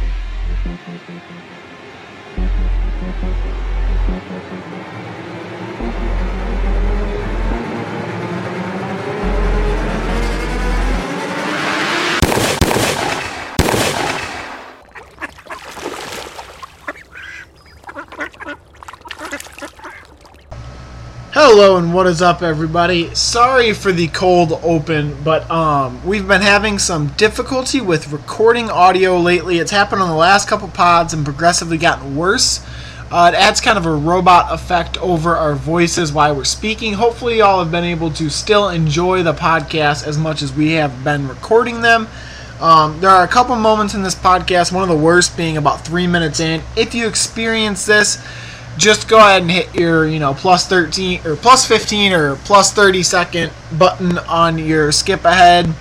Thank you. Hello and what is up everybody? Sorry for the cold open, but um we've been having some difficulty with recording audio lately. It's happened on the last couple pods and progressively gotten worse. Uh, it adds kind of a robot effect over our voices while we're speaking. Hopefully, y'all have been able to still enjoy the podcast as much as we have been recording them. Um, there are a couple moments in this podcast, one of the worst being about three minutes in. If you experience this, just go ahead and hit your you know plus 13 or plus 15 or plus 30 second button on your skip ahead.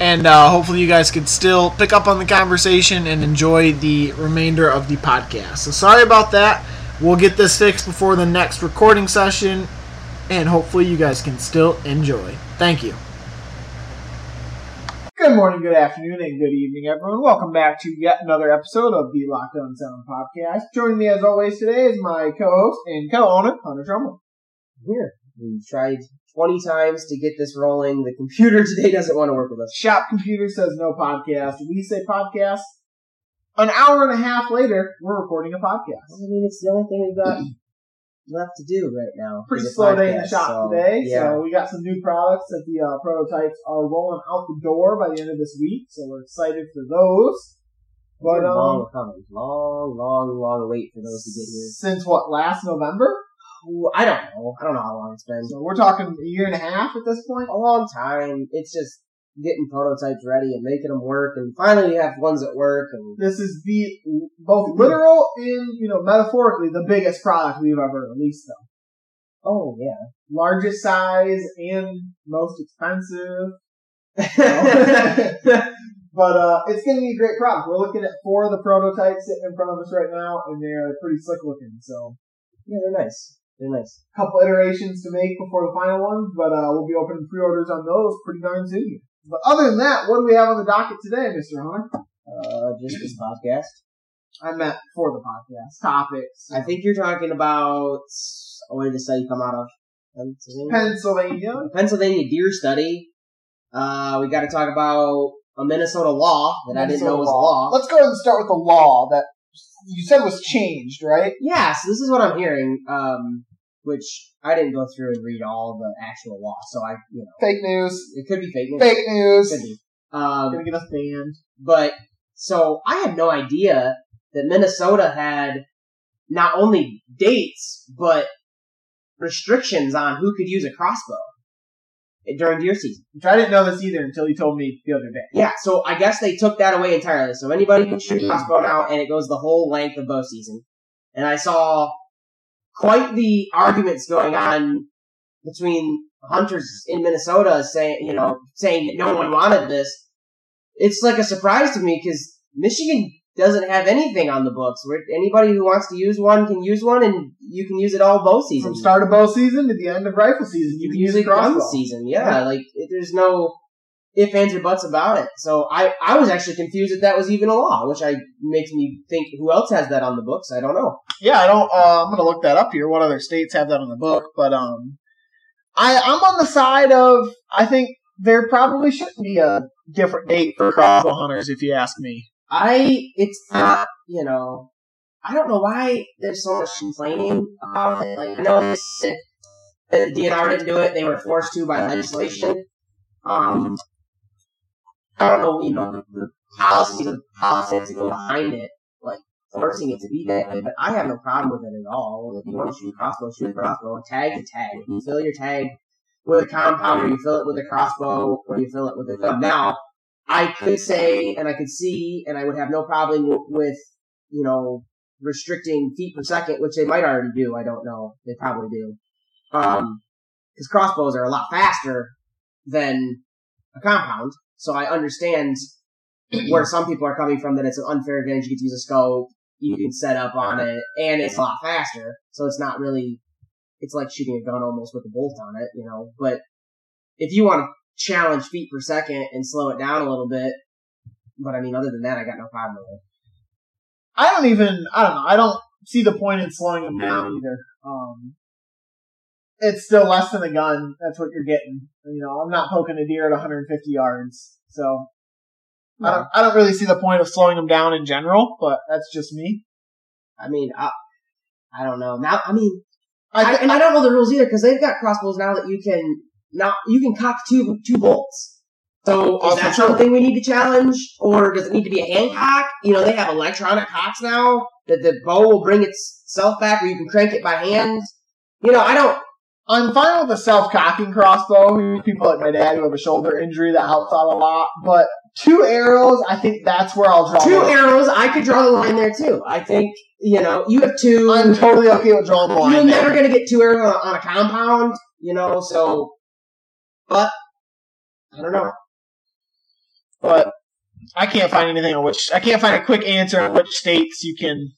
And uh, hopefully you guys could still pick up on the conversation and enjoy the remainder of the podcast. So sorry about that. We'll get this fixed before the next recording session and hopefully you guys can still enjoy. Thank you Good morning, good afternoon, and good evening, everyone. Welcome back to yet another episode of the Locked On Sound Podcast. Joining me, as always, today is my co-host and co-owner, Hunter Trumbull. Here. We tried 20 times to get this rolling. The computer today doesn't want to work with us. Shop Computer says no podcast. We say podcast. An hour and a half later, we're recording a podcast. I mean, it's the only thing we've got left to do right now. Pretty slow day in the shop so, today. Yeah. So we got some new products that the uh, prototypes are rolling out the door by the end of this week. So we're excited for those. But They're long um, coming. Long, long, long wait for those to get here. since what last November? Ooh, I don't know. I don't know how long it's been. So we're talking a year and a half at this point. A long time. It's just getting prototypes ready and making them work. And finally we have ones that work. And This is the both literal and you know metaphorically the biggest product we've ever released though. oh, yeah. Largest size and most expensive. but uh, it's going to be a great product. We're looking at four of the prototypes sitting in front of us right now, and they're pretty slick looking. So yeah, they're nice. They're nice. couple iterations to make before the final ones, but uh, we'll be opening pre-orders on those pretty darn soon. But other than that, what do we have on the docket today, Mr. Hunter? Uh, just this podcast. I meant for the podcast topics. I think you're talking about, where did the study come out of? Pennsylvania? Pennsylvania. Pennsylvania deer study. Uh, we got to talk about a Minnesota law that I didn't know was a law. Let's go ahead and start with the law that you said was changed, right? Yeah, so this is what I'm hearing. Um, which I didn't go through and read all the actual law, so I, you know, Fake news. it could be fake news. Fake news. Could be. Um, Gonna get us banned. but so I had no idea that Minnesota had not only dates but restrictions on who could use a crossbow during deer season. Which I didn't know this either until you told me the other day. Yeah, so I guess they took that away entirely. So anybody can shoot a crossbow now, and it goes the whole length of bow season. And I saw quite the arguments going on between hunters in Minnesota saying, you know, saying that no one wanted this. It's like a surprise to me because Michigan doesn't have anything on the books where anybody who wants to use one can use one, and you can use it all bow season. From start of bow season to the end of rifle season, you, you can use use it crossbow. season. Yeah, like it, there's no if ands or buts about it. So I I was actually confused that that was even a law, which I makes me think who else has that on the books. I don't know. Yeah, I don't. Uh, I'm gonna look that up here. What other states have that on the book? But um, I I'm on the side of I think there probably shouldn't be a different date for crossbow hunters, if you ask me. I it's not you know I don't know why there's so much complaining about it. Like I know the DNR didn't do it; they were forced to by legislation. Um, I don't know, you know, the politics that go behind it, like forcing it to be that way. But I have no problem with it at all. If you want to shoot a crossbow, shoot a crossbow. Tag to tag. If you fill your tag with a compound, or you fill it with a crossbow, or you fill it with a gun. Now, I could say, and I could see, and I would have no problem with, you know, restricting feet per second, which they might already do. I don't know. They probably do. Um, because crossbows are a lot faster than a compound. So I understand where some people are coming from that it's an unfair advantage. You get to use a scope, you can set up on it, and it's a lot faster. So it's not really, it's like shooting a gun almost with a bolt on it, you know. But if you want to challenge feet per second and slow it down a little bit, but I mean, other than that, I got no problem with it. I don't even. I don't know. I don't see the point in slowing them down either. Um, it's still less than a gun. That's what you're getting. You know, I'm not poking a deer at 150 yards, so I don't. I don't really see the point of slowing them down in general. But that's just me. I mean, I, I don't know. Now, I mean, I, I, and I don't know the rules either because they've got crossbows now that you can now you can cock two two bolts. So is that sure. something we need to challenge, or does it need to be a hand cock? You know, they have electronic cocks now that the bow will bring itself back, or you can crank it by hand. You know, I don't. I'm fine with a self-cocking crossbow. People like my dad who have a shoulder injury that helps out a lot. But two arrows, I think that's where I'll draw. Two the line. arrows, I could draw the line there too. I think you know you have two. I'm totally okay with drawing the line. You're there. never gonna get two arrows on, on a compound, you know. So, but I don't know. but I can't find anything on which I can't find a quick answer on which states you can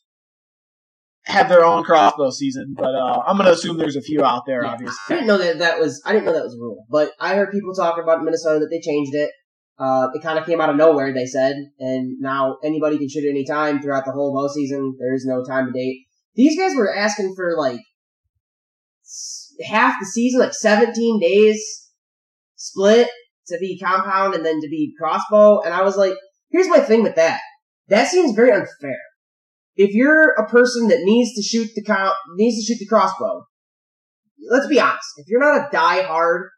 have their own crossbow season. But uh, I'm gonna assume there's a few out there, Obviously, I didn't know that that was. I didn't know that was a rule, but I heard people talking about Minnesota that they changed it. Uh, it kind of came out of nowhere, they said, and now anybody can shoot at any time throughout the whole bow season. There is no time to date. These guys were asking for like half the season, like 17 days split to be compound and then to be crossbow, and I was like, here's my thing with that. That seems very unfair. If you're a person that needs to shoot the com- needs to shoot the crossbow, let's be honest. If you're not a die-hard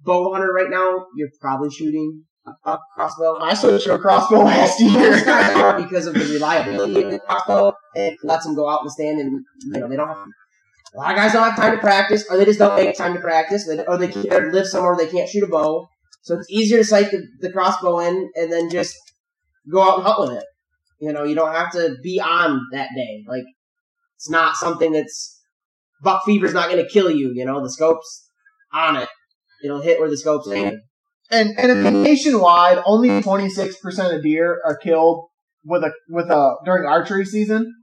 bow hunter right now, you're probably shooting a, crossbow. I switched to a crossbow last year. because of the reliability of the crossbow. It lets them go out in the stand, and you know they don't have. A lot of guys don't have time to practice, or they just don't make time to practice, or they or live somewhere they can't shoot a bow. So it's easier to sight the, the crossbow in and then just go out and hunt with it. You know, you don't have to be on that day. Like it's not something that's buck fever's not going to kill you. You know, the scope's on it. It'll hit where the scope's aiming. and and mm-hmm. nationwide, only 26% of deer are killed with a with a during archery season.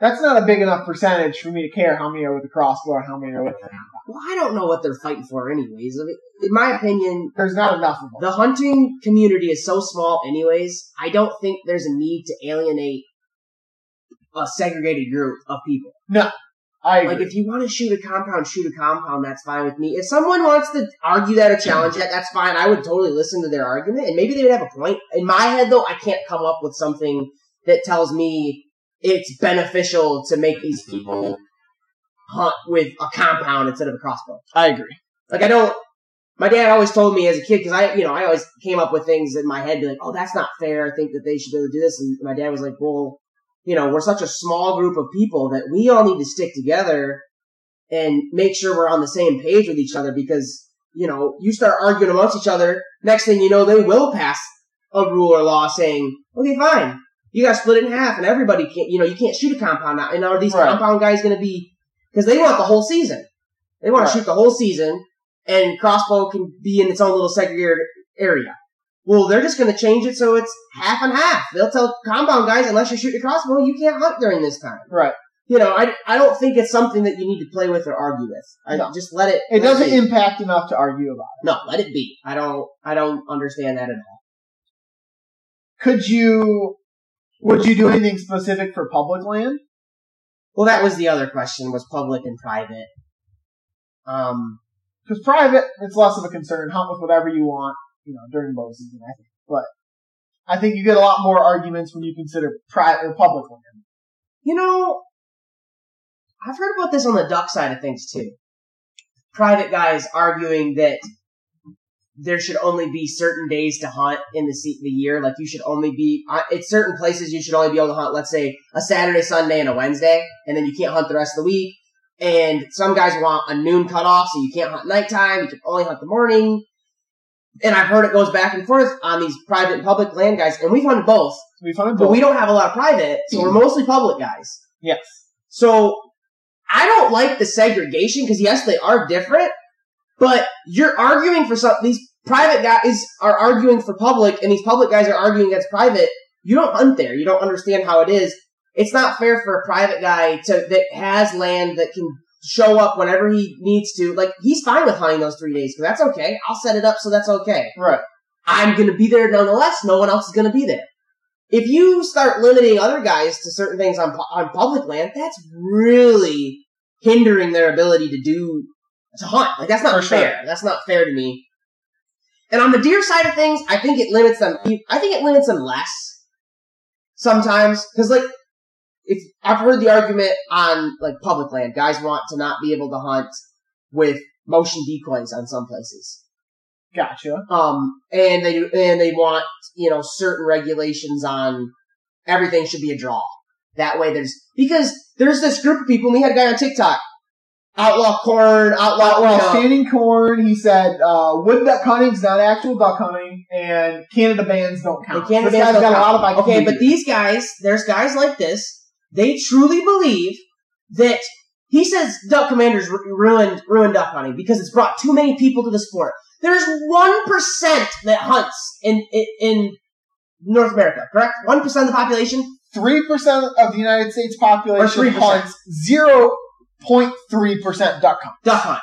That's not a big enough percentage for me to care how many are with a crossbow and how many are with. Well, I don't know what they're fighting for, anyways. I mean, in my opinion, There's not enough of them. the hunting community is so small, anyways. I don't think there's a need to alienate a segregated group of people. No, I agree. Like, if you want to shoot a compound, shoot a compound. That's fine with me. If someone wants to argue that or challenge that, that's fine. I would totally listen to their argument, and maybe they would have a point. In my head, though, I can't come up with something that tells me it's beneficial to make these people hunt with a compound instead of a crossbow. I agree. Like I don't. My dad always told me as a kid because I, you know, I always came up with things in my head, be like, "Oh, that's not fair. I think that they should be able to do this." And my dad was like, "Well, you know, we're such a small group of people that we all need to stick together and make sure we're on the same page with each other because you know, you start arguing amongst each other. Next thing you know, they will pass a rule or law saying, "Okay, fine, you got split it in half, and everybody can't, you know, you can't shoot a compound now." And are these Right. compound guys going to be because they want the whole season? They want Right. to shoot the whole season, and crossbow can be in its own little segregated area. Well, they're just going to change it so it's half and half. They'll tell compound guys, unless you shoot a crossbow, you can't hunt during this time. Right. You know, I, I don't think it's something that you need to play with or argue with. I No. just let it. It let doesn't be. impact enough to argue about. No, let it be. I don't. I don't understand that at all. Could you? Would you do anything specific for public land? Well, that was the other question: was public and private. Um, Because private, it's less of a concern. Hunt with whatever you want, you know, during bow season. I think, but I think you get a lot more arguments when you consider private or public land. you know, I've heard about this on the duck side of things too. Private guys arguing that there should only be certain days to hunt in the the year. Like you should only be uh, at certain places. You should only be able to hunt. Let's say a Saturday, Sunday, and a Wednesday, and then you can't hunt the rest of the week. And some guys want a noon cutoff, so you can't hunt nighttime. You can only hunt the morning. And I've heard it goes back and forth on these private and public land guys, and we've hunted both. We find But we don't have a lot of private, so we're mostly public guys. Yes. So I don't like the segregation because yes, they are different, but you're arguing for something. These private guys are arguing for public, and these public guys are arguing against private. You don't hunt there. You don't understand how it is. It's not fair for a private guy to that has land that can show up whenever he needs to. Like he's fine with hunting those three days because that's okay. I'll set it up so that's okay. Right. I'm gonna be there nonetheless. No one else is gonna be there. if you start limiting other guys to certain things on on public land, that's really hindering their ability to do to hunt. Like that's not For sure. fair. That's not fair to me. And on the deer side of things, I think it limits them. I think it limits them less sometimes because like if I've heard the argument on like public land, guys want to not be able to hunt with motion decoys on some places. Gotcha. Um, and they and they want you know certain regulations on everything should be a draw. That way, there's because there's this group of people. and We had a guy on TikTok, outlaw corn, outlaw. Standing corn, he said, uh, wood duck hunting is not actual duck hunting, and Canada bands don't count. Canada this guy's bands got don't a lot of count. Okay, but these guys, there's guys like this. They truly believe that he says duck commanders ruined ruined duck hunting because it's brought too many people to the sport. There's one percent that hunts in, in in North America, correct? One percent of the population. Three percent of the United States population 3%. hunts zero point three percent duck hunt. duck hunt.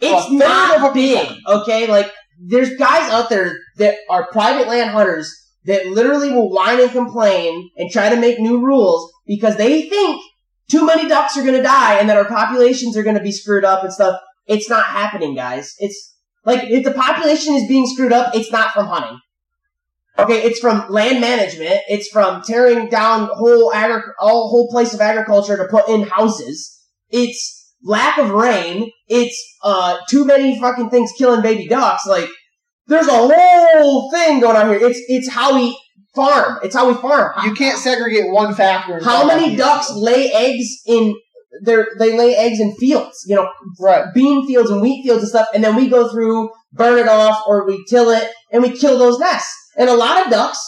It's not of a big, percent. okay? Like, there's guys out there that are private land hunters that literally will whine and complain and try to make new rules because they think too many ducks are gonna die and that our populations are gonna be screwed up and stuff. It's not happening, guys. It's like if the population is being screwed up, it's not from hunting. Okay, it's from land management. It's from tearing down whole agri- all whole place of agriculture to put in houses. It's lack of rain. It's uh too many fucking things killing baby ducks. Like there's a whole thing going on here. It's it's how we farm. It's how we farm. You can't segregate one factor. How many ducks lay eggs in their they lay eggs in fields, you know, Right. bean fields and wheat fields and stuff, and then we go through, burn it off, or we till it, and we kill those nests. And a lot of ducks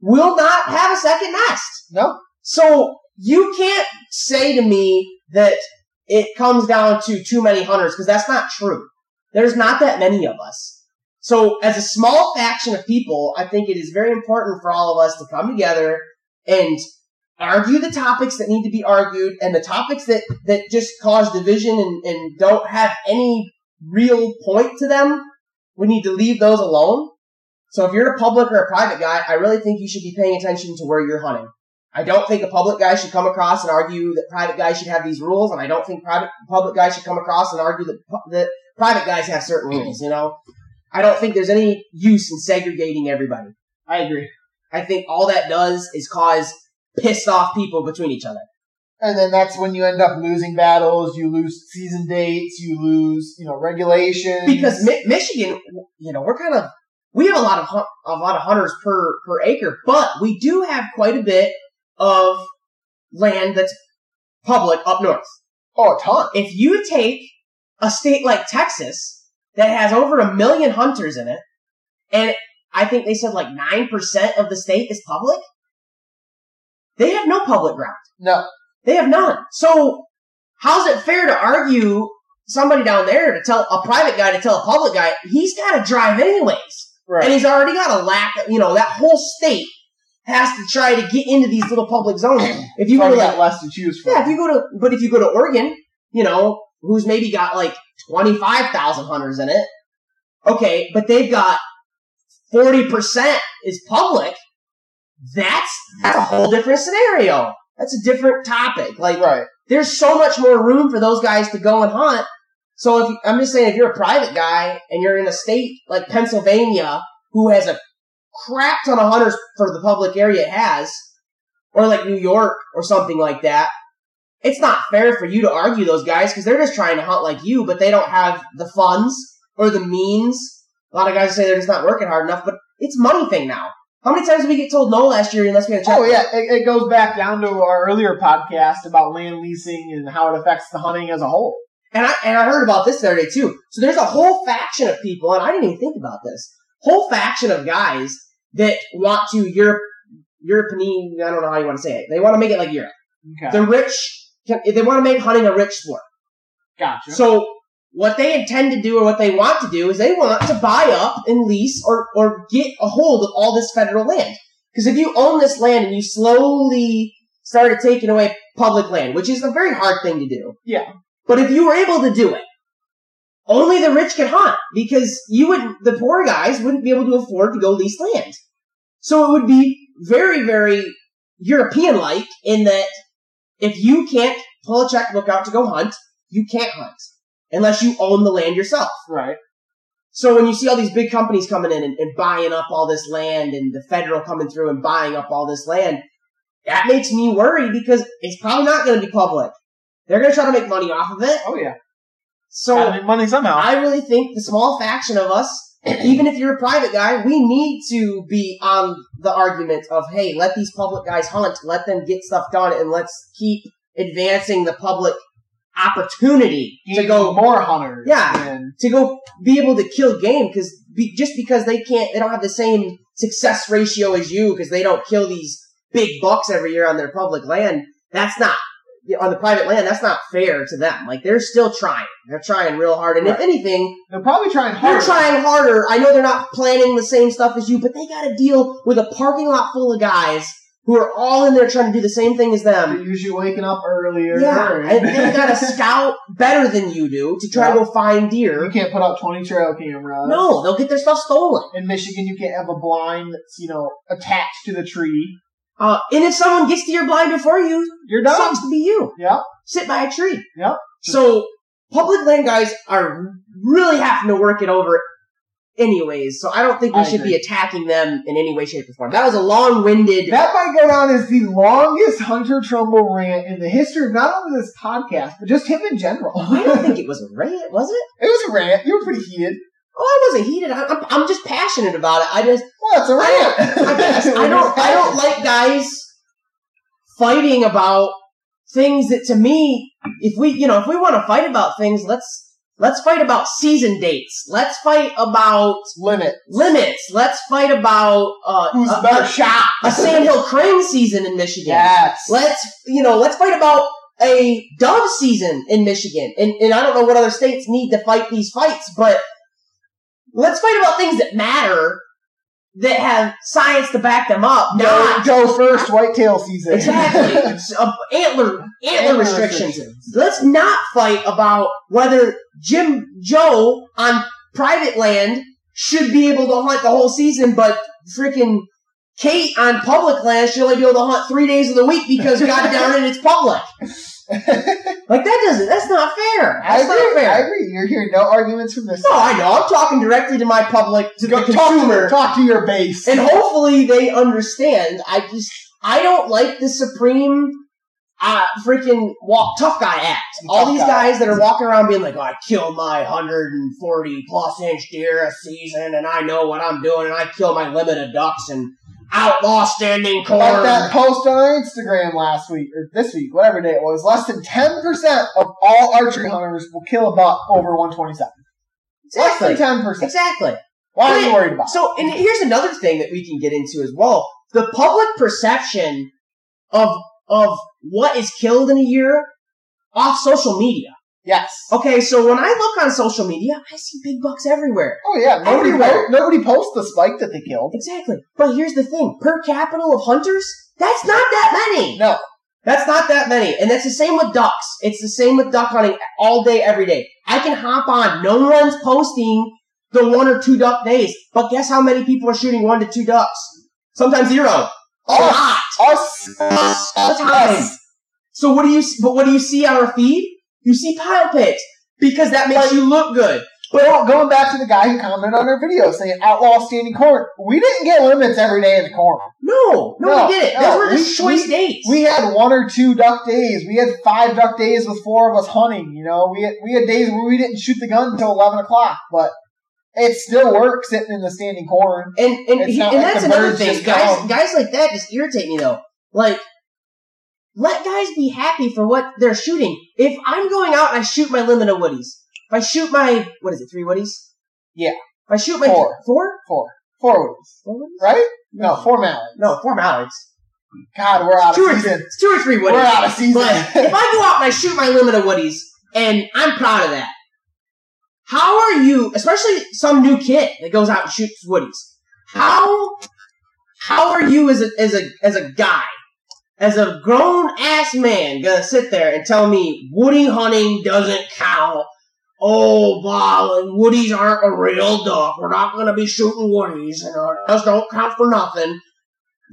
will not have a second nest. No. So you can't say to me that it comes down to too many hunters because that's not true. There's not that many of us. So as a small faction of people, I think it is very important for all of us to come together and argue the topics that need to be argued and the topics that, that just cause division and, and don't have any real point to them. We need to leave those alone. So if you're a public or a private guy, I really think you should be paying attention to where you're hunting. I don't think a public guy should come across and argue that private guys should have these rules, and I don't think private public guys should come across and argue that that private guys have certain rules. You know, I don't think there's any use in segregating everybody. I agree. I think all that does is cause pissed off people between each other. And then that's when you end up losing battles. You lose season dates. You lose, you know, regulations. Because Mi- Michigan, you know, we're kind of we have a lot of hun- a lot of hunters per per acre, but we do have quite a bit of land that's public up north. oh, a ton. if you take a state like Texas that has over a million hunters in it, and I think they said like 9% of the state is public, they have no public ground. No, They have none. So, how's it fair to argue somebody down there to tell a private guy to tell a public guy he's got to drive anyways? right. And he's already got a lack of, you know, that whole state has to try to get into these little public zones. If you You've go to like less to choose from. yeah, if you go to, but if you go to Oregon, you know, who's maybe got like 25,000 hunters in it, okay, but they've got 40% is public, that's, that's a whole different scenario. That's a different topic. Like, right. there's so much more room for those guys to go and hunt. So if I'm just saying, if you're a private guy and you're in a state like Pennsylvania who has a crap ton of hunters for the public area it has, or like New York or something like that, it's not fair for you to argue those guys because they're just trying to hunt like you, but they don't have the funds or the means. A lot of guys say they're just not working hard enough, but it's money thing now. How many times did we get told no last year unless we had a check? Oh yeah, it, it goes back down to our earlier podcast about land leasing and how it affects the hunting as a whole. And I and I heard about this the other day too. So there's a whole faction of people, and I didn't even think about this. Whole faction of guys that want to Europe, European. I don't know how you want to say it. They want to make it like Europe. Okay, The rich, can, they want to make hunting a rich sport. gotcha. So what they intend to do or what they want to do is they want to buy up and lease or or get a hold of all this federal land. Because if you own this land and you slowly started taking away public land, which is a very hard thing to do. Yeah. But if you were able to do it, only the rich could hunt because you would the poor guys wouldn't be able to afford to go lease land. So it would be very, very European like in that if you can't pull a checkbook out to go hunt, you can't hunt unless you own the land yourself. Right. So when you see all these big companies coming in and, and buying up all this land and the federal coming through and buying up all this land, that makes me worry because it's probably not going to be public. They're going to try to make money off of it. Oh yeah. So money somehow. I really think the small faction of us, even if you're a private guy, we need to be on the argument of, hey, let these public guys hunt, let them get stuff done, and let's keep advancing the public opportunity to go more hunters. Yeah. And to go be able to kill game because be, just because they can't, they don't have the same success ratio as you because they don't kill these big bucks every year on their public land. That's not on the private land. That's not fair to them. Like they're still trying. They're trying real hard, and if anything, they're probably trying they're harder. trying harder. I know they're not planning the same stuff as you, but they got to deal with a parking lot full of guys who are all in there trying to do the same thing as them. They're usually waking up earlier. Yeah, and they got to scout better than you do to try to go find deer. You can't put up 20 trail cameras. No, they'll get their stuff stolen. In Michigan, you can't have a blind that's, you know, attached to the tree. Uh, and if someone gets to your blind before you, You're it done. sucks to be you. Yeah. Sit by a tree. Yep. So public land guys are really having to work it over anyways. So I don't think we I should agree. be attacking them in any way, shape, or form. That was a long-winded. That might go down as the longest Hunter Trumbull rant in the history of not only this podcast, but just him in general. I don't think it was a rant, was it? it was a rant. You were pretty heated. Oh, I wasn't heated. I- I'm, I'm just passionate about it. I just, Well, it's a rant. I guess, I don't, I don't like guys fighting about things that to me, if we, you know, if we want to fight about things, let's, let's fight about season dates. Let's fight about limit. limits. Let's fight about, uh, Who's a, better a, shot? a sandhill crane season in Michigan. Yes. Let's, you know, let's fight about a dove season in Michigan. And, and I don't know what other states need to fight these fights, but let's fight about things that matter that have science to back them up. Go, Not Joe first whitetail season. exactly uh, antler, antler Antler restrictions. restrictions. Let's not fight about whether Jim Joe on private land should be able to hunt the whole season, but freaking Kate on public land should only be able to hunt three days of the week because god darn it, it's public. Like that doesn't. That's not fair. I That's not agree. fair. I agree. You're hearing no arguments from this. No, I know. I'm talking directly to my public, to Go, the talk, consumer, to, talk to your base. and hopefully they understand. I just, I don't like the supreme, uh, freaking walk tough guy act. All these guy. guys that are walking around being like, oh, I killed my 140 plus inch deer a season, and I know what I'm doing, and I kill my limit of ducks and outlaw standing corn. like that post on Instagram last week or this week, whatever day it was. Less than ten percent of all archery hunters will kill a buck over one twenty seven. Less exactly. than ten percent. Exactly. Why are you worried about? So, and here's another thing that we can get into as well: the public perception of of what is killed in a year off social media. Yes. Okay, so when I look on social media, I see big bucks everywhere. Oh yeah. Nobody Everywhere. po- nobody posts the spike that they killed. Exactly. But here's the thing: per capita of hunters, that's not that many. No. That's not that many. And that's the same with ducks. It's the same with duck hunting all day, every day. I can hop on. No one's posting the one or two duck days. But guess how many people are shooting one to two ducks? Sometimes zero. A lot. Us. All the time. So what do you, but what do you see on our feed? You see pile pics. Because that makes you look good. But going back to the guy who commented on our video saying outlaw standing corn, we didn't get limits every day in the corn. No, no, No, we did it. no, Those were just choice we- dates. We had one or two duck days. We had five duck days with four of us hunting. You know, we had, we had days where we didn't shoot the gun until eleven o'clock, but it still works sitting in the standing corn. And and, he- and like that's another thing. Guys guys like that just irritate me though. Like let guys be happy for what they're shooting. If I'm going out and I shoot my limit of woodies, if I shoot my what is it, three woodies? Yeah. If I shoot my Four. four? Four, four woodies, Four woodies? right? No, four mallards. No, four mallards. God, we're out Two of season. three, two or three woodies. We're out of season. But if I go out and I shoot my limit of woodies, and I'm proud of that, how are you, especially some new kid that goes out and shoots woodies, how how are you as a as a as a guy, as a grown ass man, gonna sit there and tell me woody hunting doesn't count? Oh, blah, and woodies aren't a real duck. We're not gonna be shooting woodies, and uh, those don't count for nothing.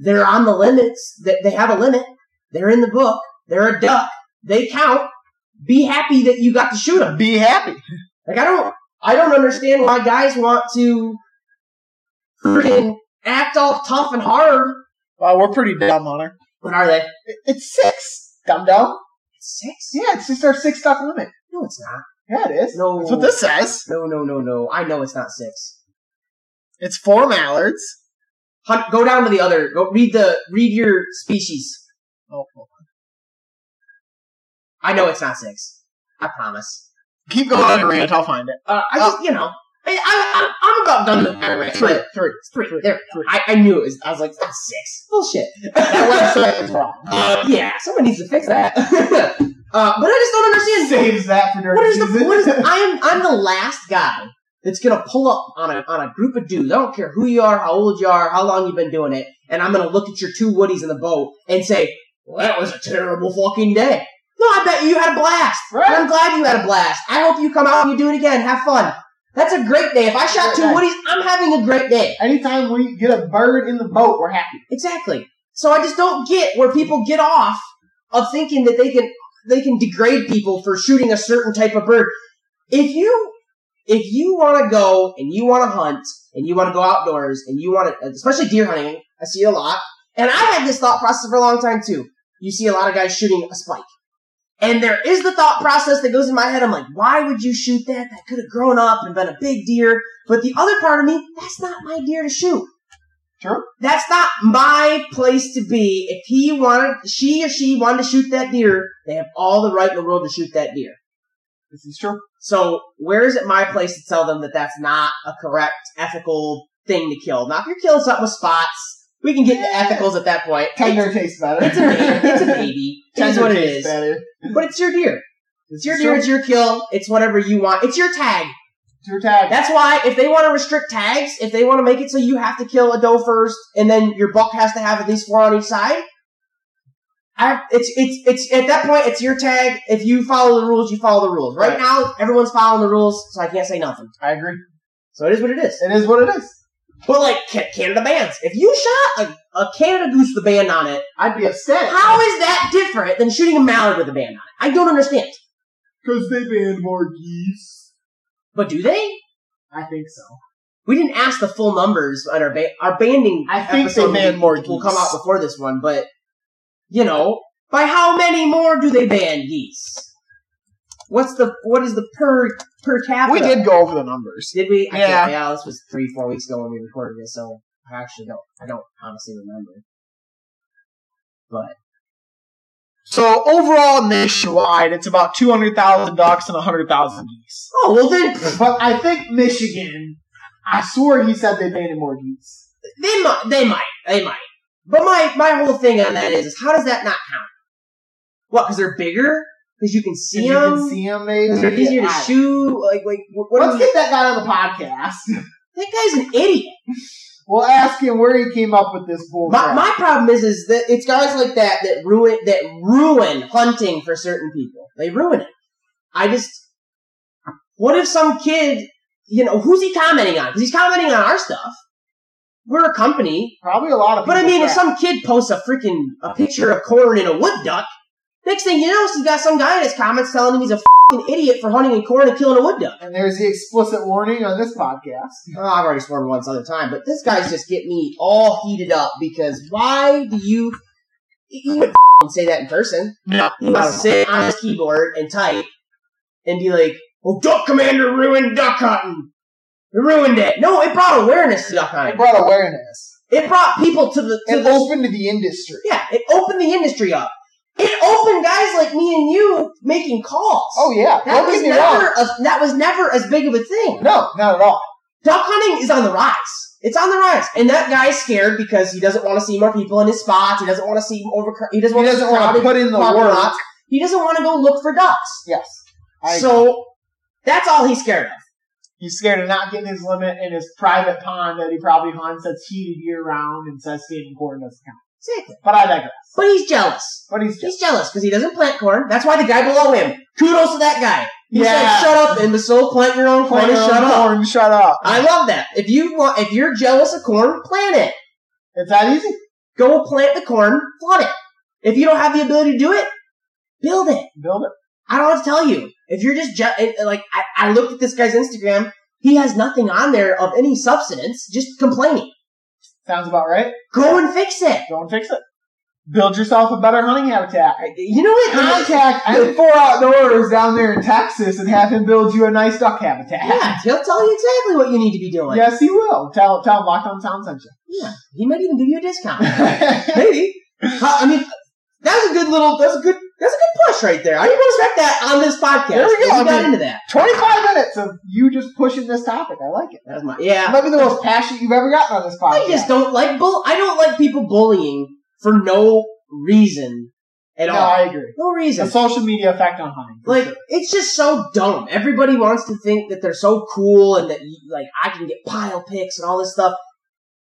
They're on the limits. That they have a limit. They're in the book. They're a duck. They count. Be happy that you got to shoot them. Be happy. Like I don't, I don't understand why guys want to freaking act all tough and hard. Well, we're pretty dumb, on Hunter. What are they? It's six. Dumb dumb. Six? Yeah, it's just our six duck limit. No, it's not. Yeah, it is. No. That's what this says. No, no, no, no. I know it's not six. It's four mallards. Hunt, go down to the other. Go read the read your species. Oh, hold on. I know it's not six. I promise. Keep going, Grant. I'll find it. Uh, I just, you know, I, I, I'm about done with. Three, But three. I, I knew it was. I was like, that's six. Bullshit. That website is wrong. Uh, yeah, someone needs to fix that. uh, but I just don't understand. Saves that for during What is the? season. What is? The, I'm I'm the last guy that's gonna pull up on a on a group of dudes. I don't care who you are, how old you are, how long you've been doing it, and I'm gonna look at your two woodies in the boat and say, "Well, that was a terrible fucking day." No, I bet you had a blast. Right. And I'm glad you had a blast. I hope you come out and you do it again. Have fun. That's a great day. If I shot two day. woodies, I'm having a great day. Anytime we get a bird in the boat, we're happy. Exactly. So I just don't get where people get off of thinking that they can they can degrade people for shooting a certain type of bird. If you if you want to go and you want to hunt and you want to go outdoors and you want to, especially deer hunting, I see it a lot. And I had this thought process for a long time too. You see a lot of guys shooting a spike. And there is the thought process that goes in my head. I'm like, why would you shoot that? That could have grown up and been a big deer. But the other part of me, that's not my deer to shoot. True. That's not my place to be. If he wanted, she or she wanted to shoot that deer, they have all the right in the world to shoot that deer. This is true. So where is it my place to tell them that that's not a correct, ethical thing to kill? Now, if you're killing something with spots, we can get into ethicals at that point. Tender tastes better. It's a baby. It's a baby. Tender what it is. better. But it's your deer. It's your deer. It's your kill. It's whatever you want. It's your tag. It's your tag. That's why if they want to restrict tags, if they want to make it so you have to kill a doe first, and then your buck has to have at least four on each side, I, it's it's it's at that point it's your tag. If you follow the rules, you follow the rules. Right, Right. now, everyone's following the rules, so I can't say nothing. I agree. So it is what it is. It is what it is. But like Canada bands, if you shot a, a Canada goose with a band on it, I'd be upset. how is that different than shooting a mallard with a band on it? I don't understand. Because they banned more geese. But do they? I think so. We didn't ask the full numbers on our ba- our banding. I think they banned more geese. will come out before this one, but you know, by how many more do they ban geese? What's the what is the per per capita? We did go over the numbers. Did we? I Yeah. yeah. This was three four weeks ago when we recorded this, so I actually don't. I don't honestly remember. But So overall, nationwide, it's about two hundred thousand ducks and hundred thousand geese. oh well, then But I think Michigan. I swear he said they banned more geese. they might they might they might. But my my whole thing on that is, is how does that not count? What? Because they're bigger? Because you can see you can see them, maybe. They're easier to I- shoot? Like like what? what Let's do you- get that guy on the podcast. that guy's an idiot. We'll ask him where he came up with this bull. My, my problem is is that it's guys like that that ruin that ruin hunting for certain people. They ruin it. I just what if some kid, you know, who's he commenting on? Because he's commenting on our stuff. We're a company, Probably a lot of. but I people mean, if some kid posts a freaking a picture of corn in a wood duck, next thing you know, he's got some guy in his comments telling him he's a fucking idiot for hunting in corn and killing a wood duck. and there's the explicit warning on this podcast. Oh, I've already sworn once other time, but this guy's just get me all heated up because why do you? You would f***ing say that in person. Yeah. You would sit on his keyboard and type and be like, "Oh, Duck Commander ruined duck hunting. It ruined it." No, it brought awareness to duck hunting. It brought awareness. It brought people to the to It the opened to the industry. yeah. It opened the industry up. It opened guys like me and you making calls. Oh yeah. that Don't was get me wrong. never a, that was never as big of a thing. No, not at all. duck hunting is on the rise. It's on the rise, and that guy's scared because he doesn't want to see more people in his spots. He doesn't want to see over. He doesn't He want doesn't want to put in the work. lots. He doesn't want to go look for ducks. Yes. I agree. So that's all he's scared of. He's scared of not getting his limit in his private pond that he probably hunts that's heated year round and says standing corn doesn't count. Exactly. But I digress. But he's jealous. But he's just He's jealous because he doesn't plant corn. That's why the guy below him. Kudos to that guy. He Yeah. said, "Shut up, imbecile! Plant your own corn your shut own up." corn, shut up. I love that. If you want, if you're jealous of corn, plant it. It's that easy. Go plant the corn, flood it. If you don't have the ability to do it, build it. Build it. I don't have to tell you. If you're just, ju- it- like, I, I looked at this guy's Instagram. He has nothing on there of any substance, just complaining. Sounds about right. Go and fix it. Go and fix it. Build yourself a better hunting habitat. You know what? Contact M4 Outdoors down there in Texas and have him build you a nice duck habitat. Yeah, he'll tell you exactly what you need to be doing. Yes, he will. Tell tell him Locked On Sound sent Yeah. He might even give you a discount. Maybe. Uh, I mean, that's a good little, that's a good, that's a good push right there. I didn't expect that on this podcast. There we go. We I got mean- into that. 25 minutes of you just pushing this topic. I like it. That's my, It yeah. might be the most passionate you've ever gotten on this podcast. I just don't like bull. I don't like people bullying for no reason at No, all. I agree. no reason. The social media effect on hunting. Like sure. it's just so dumb. Everybody wants to think that they're so cool and that you- like I can get pile pics and all this stuff.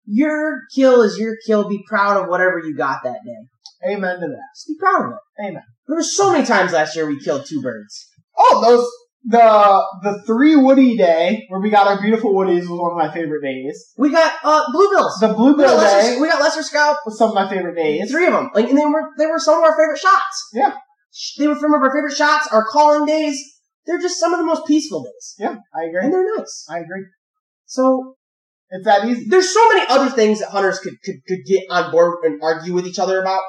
Your kill is your kill. Be proud of whatever you got that day. Amen to that. Just be proud of it. Amen. There were so many times last year we killed two birds. Oh, those the the three Woody day where we got our beautiful Woodies was one of my favorite days. We got uh bluebills. The We got, Bluebill lesser, day we got lesser scaup. was some of my favorite days. Three of them. Like and they were they were some of our favorite shots. Yeah. They were some of our favorite shots. Our calling days. They're just some of the most peaceful days, Yeah, I agree. and they're nice. I agree. So It's that easy. there's so many other things that hunters could, could, could get on board and argue with each other about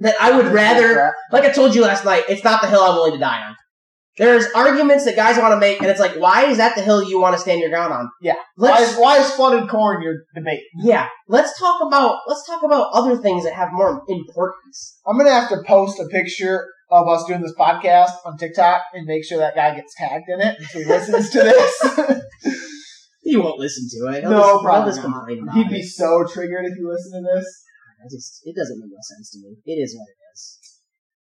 that I would rather, like I told you last night, it's not the hill I'm willing to die on. There's arguments that guys want to make, and it's like, why is that the hill you want to stand your ground on? Yeah. Why Let's, is, why is flooded corn your debate? yeah, let's talk about, let's talk about other things that have more importance. I'm gonna have to post a picture of us doing this podcast on TikTok and make sure that guy gets tagged in it if he listens to this. He won't listen to it. He'll no, just, probably just complain He'd it. be so triggered if he listened to this. I just, it doesn't make no sense to me. It is what it is.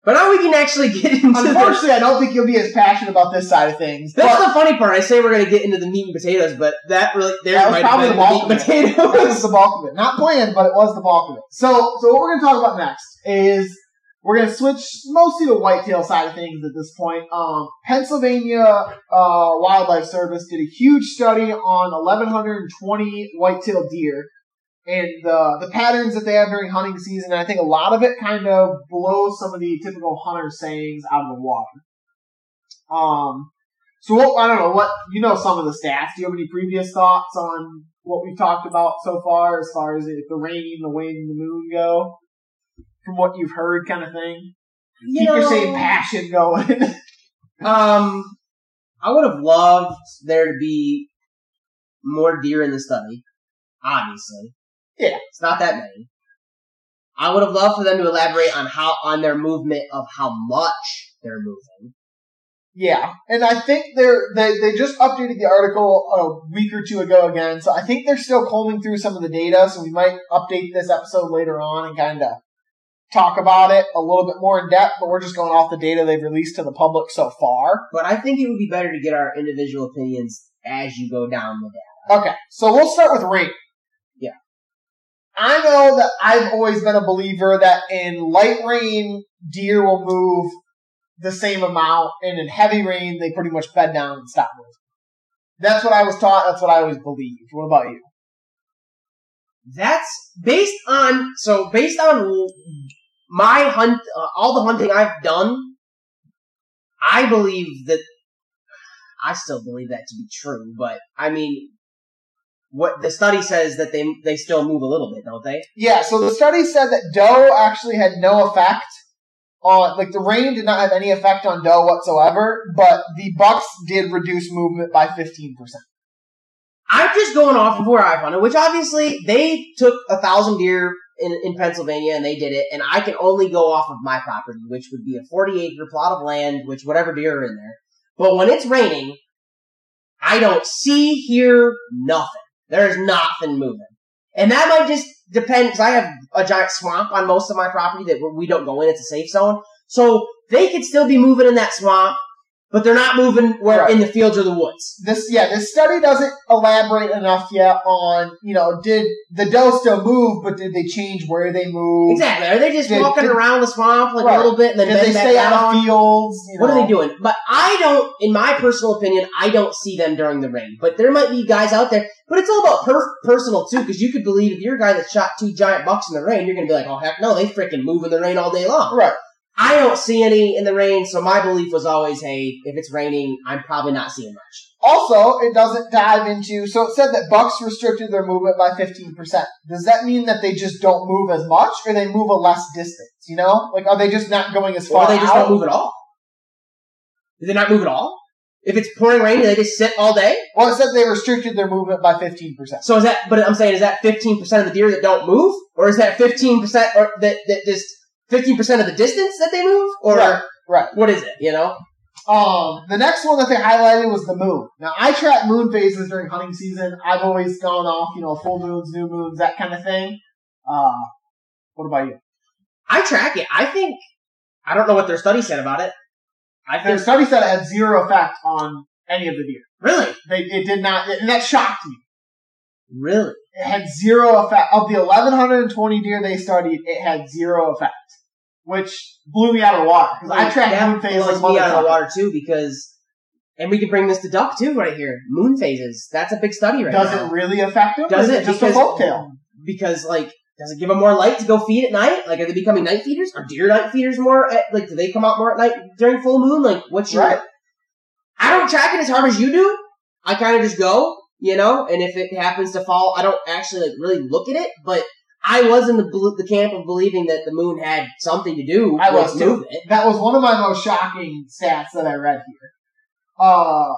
But now we can actually get into Unfortunately, I don't think you'll be as passionate about this side of things. That's the funny part. I say we're gonna get into the meat and potatoes, but that really there That was probably the bulk meat of that was the bulk of it. Not planned, but it was the bulk of it. So, so what we're going to talk about next is we're going to switch mostly to the whitetail side of things at this point. Um, Pennsylvania uh, Wildlife Service did a huge study on 1,120 whitetail deer and the the patterns that they have during hunting season. I think a lot of it kind of blows some of the typical hunter sayings out of the water. Um, so what, I don't know what you know some of the stats. Do you have any previous thoughts on what we've talked about so far, as far as if the rain, the wind, the moon go? From what you've heard, kind of thing. You Keep your same passion going. Um, I would have loved there to be more deer in the study. Obviously, Yeah. it's not that many. I would have loved for them to elaborate on how on their movement of how much they're moving. yeah, and I think they're they they just updated the article a week or two ago again, so I think they're still combing through some of the data. So we might update this episode later on and kind of talk about it a little bit more in depth. But we're just going off the data they've released to the public so far. But I think it would be better to get our individual opinions as you go down the data. Okay, so we'll start with rain. I know that I've always been a believer that in light rain, deer will move the same amount, and in heavy rain, they pretty much bed down and stop moving. That's what I was taught. That's what I always believed. What about you? That's based on so based on my hunt, uh, all the hunting I've done. I believe that I still believe that to be true, but I mean, what the study says that they they still move a little bit, don't they? Yeah. So the study said that doe actually had no effect on, like the rain did not have any effect on doe whatsoever, but the bucks did reduce movement by fifteen percent. I'm just going off of where I've hunted, which obviously they took a thousand deer in, in Pennsylvania and they did it, and I can only go off of my property, which would be a 40 acre plot of land, which whatever deer are in there. But when it's raining, I don't see, hear nothing. There's nothing moving. And that might just depend, because I have a giant swamp on most of my property that we don't go in, it's a safe zone. So they could still be moving in that swamp. But they're not moving where Right. in the fields or the woods. This yeah, this study doesn't elaborate enough yet on you know did the doe still move, but did they change where they move? Exactly. Are they just Did- walking did- around the swamp like Right. a little bit and then Did they stay out of fields? You What are they doing? But I don't, in my personal opinion, I don't see them during the rain. But there might be guys out there. But it's all about per- personal too, because you could believe if you're a guy that shot two giant bucks in the rain, you're gonna be like, oh heck no, they freaking move in the rain all day long. Right. I don't see any in the rain, so my belief was always, hey, if it's raining, I'm probably not seeing much. Also, it doesn't dive into. So it said that bucks restricted their movement by fifteen percent. Does that mean that they just don't move as much, or they move a less distance? You know, like are they just not going as far Or they just out? don't move at all. Do they not move at all? If it's pouring rain, do they just sit all day? Well, it said they restricted their movement by fifteen percent. So is that? But I'm saying, is that 15 percent of the deer that don't move, or is that 15 percent, or that that just 15 percent of the distance that they move, or Right, right. what is it? You know? Um, the next one that they highlighted was the moon. Now, I track moon phases during hunting season. I've always gone off, you know, full moons, new moons, that kind of thing. Uh, what about you? I track it. I think I don't know what their study said about it. I Their think study said it had zero effect on any of the deer. really, They, it did not, and that shocked me. really. It had zero effect. Of the 1,120 deer they studied, it had zero effect. Which blew me out of the water. Because I track that moon phases like me out of the water too because, and we can bring this to duck too right here. Moon phases. That's a big study right Does now. Does it really affect them? Does it? just because, a folktale? Because like, does it give them more light to go feed at night? Like, are they becoming night feeders? Are deer night feeders more? At, like, do they come out more at night during full moon? Like, what's your? Right. I don't track it as hard as you do. I kind of just go, you know, and if it happens to fall, I don't actually like really look at it. But I was in the the camp of believing that the moon had something to do I with was too. movement. That was one of my most shocking stats that I read here. Uh,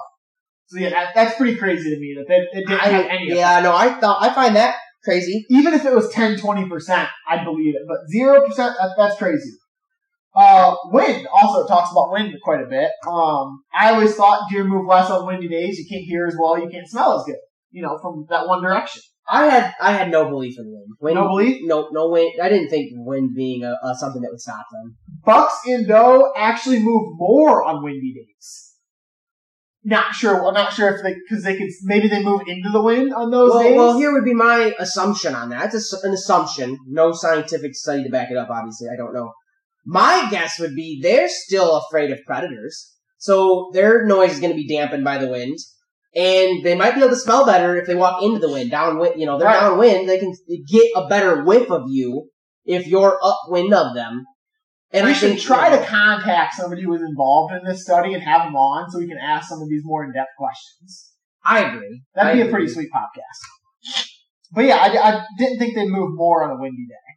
so yeah, that, that's pretty crazy to me that they, it didn't have I, any of yeah, no, I thought I find that crazy. Even if it was 10, 20%, I'd believe it. But 0%, that, that's crazy. Uh, wind also talks about wind quite a bit. Um, I always thought deer move less on windy days. You can't hear as well. You can't smell as good. You know, from that one direction. I had I had no belief in wind. No belief? No, no wind. I didn't think wind being a, a something that would stop them. Bucks and doe actually move more on windy days. Not sure. I'm not sure if they because they could maybe they move into the wind on those Well, days. well, here would be my assumption on that. It's an assumption, no scientific study to back it up. Obviously, I don't know. My guess would be they're still afraid of predators, so their noise is going to be dampened by the wind, and they might be able to smell better if they walk into the wind, downwind. You know, they're Right. downwind. They can get a better whiff of you if you're upwind of them. And we I should try you know, to contact somebody who was involved in this study and have them on so we can ask some of these more in-depth questions. I agree. That'd I be a pretty sweet podcast. But yeah, I, I didn't think they'd move more on a windy day.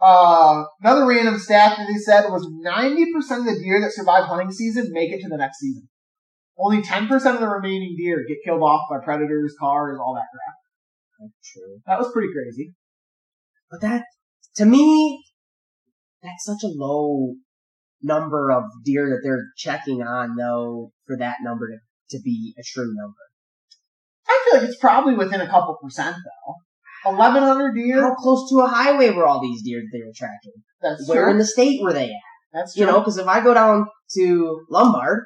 Uh, another random stat that they said was 90% of the deer that survive hunting season make it to the next season. Only 10% of the remaining deer get killed off by predators, cars, all that crap. That's True. That was pretty crazy. But that, to me, that's such a low number of deer that they're checking on, though, for that number to, to be a true number. I feel like it's probably within a couple percent though. 1100 deer? How close to a highway were all these deer that they were tracking? That's Where true. in the state were they at? That's true. You know, because if I go down to Lombard,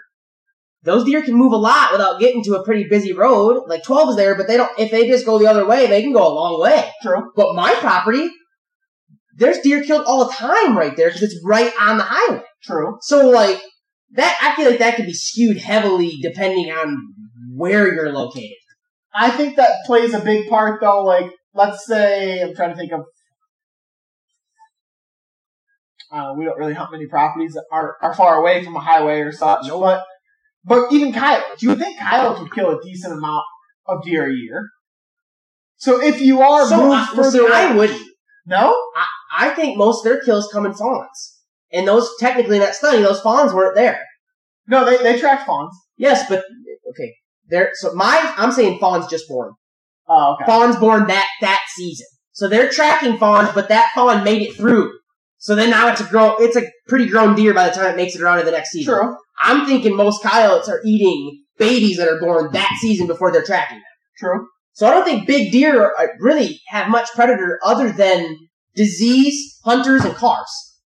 those deer can move a lot without getting to a pretty busy road. Like 12 is there, but they don't, if they just go the other way, they can go a long way. True. But my property, there's deer killed all the time right there because it's right on the highway. True. So like that, I feel like that could be skewed heavily depending on where you're located. I think that plays a big part though, like, let's say, I'm trying to think of, uh, we don't really hunt many properties that are, are far away from a highway or such, Nope. but, but even coyotes, you would think coyotes would kill a decent amount of deer a year. So if you are So moved I, further see, I wouldn't. no? I I think most of their kills come in fawns, and those technically in that study, those fawns weren't there. No, they, they track fawns. Yes, but okay, there. So my, I'm saying fawns just born. Oh, okay. Fawns born that that season. So they're tracking fawns, but that fawn made it through. So then now it's a grown, it's a pretty grown deer by the time it makes it around to the next season. True. I'm thinking most coyotes are eating babies that are born that season before they're tracking them. True. So I don't think big deer are, really have much predator other than disease, hunters, and cars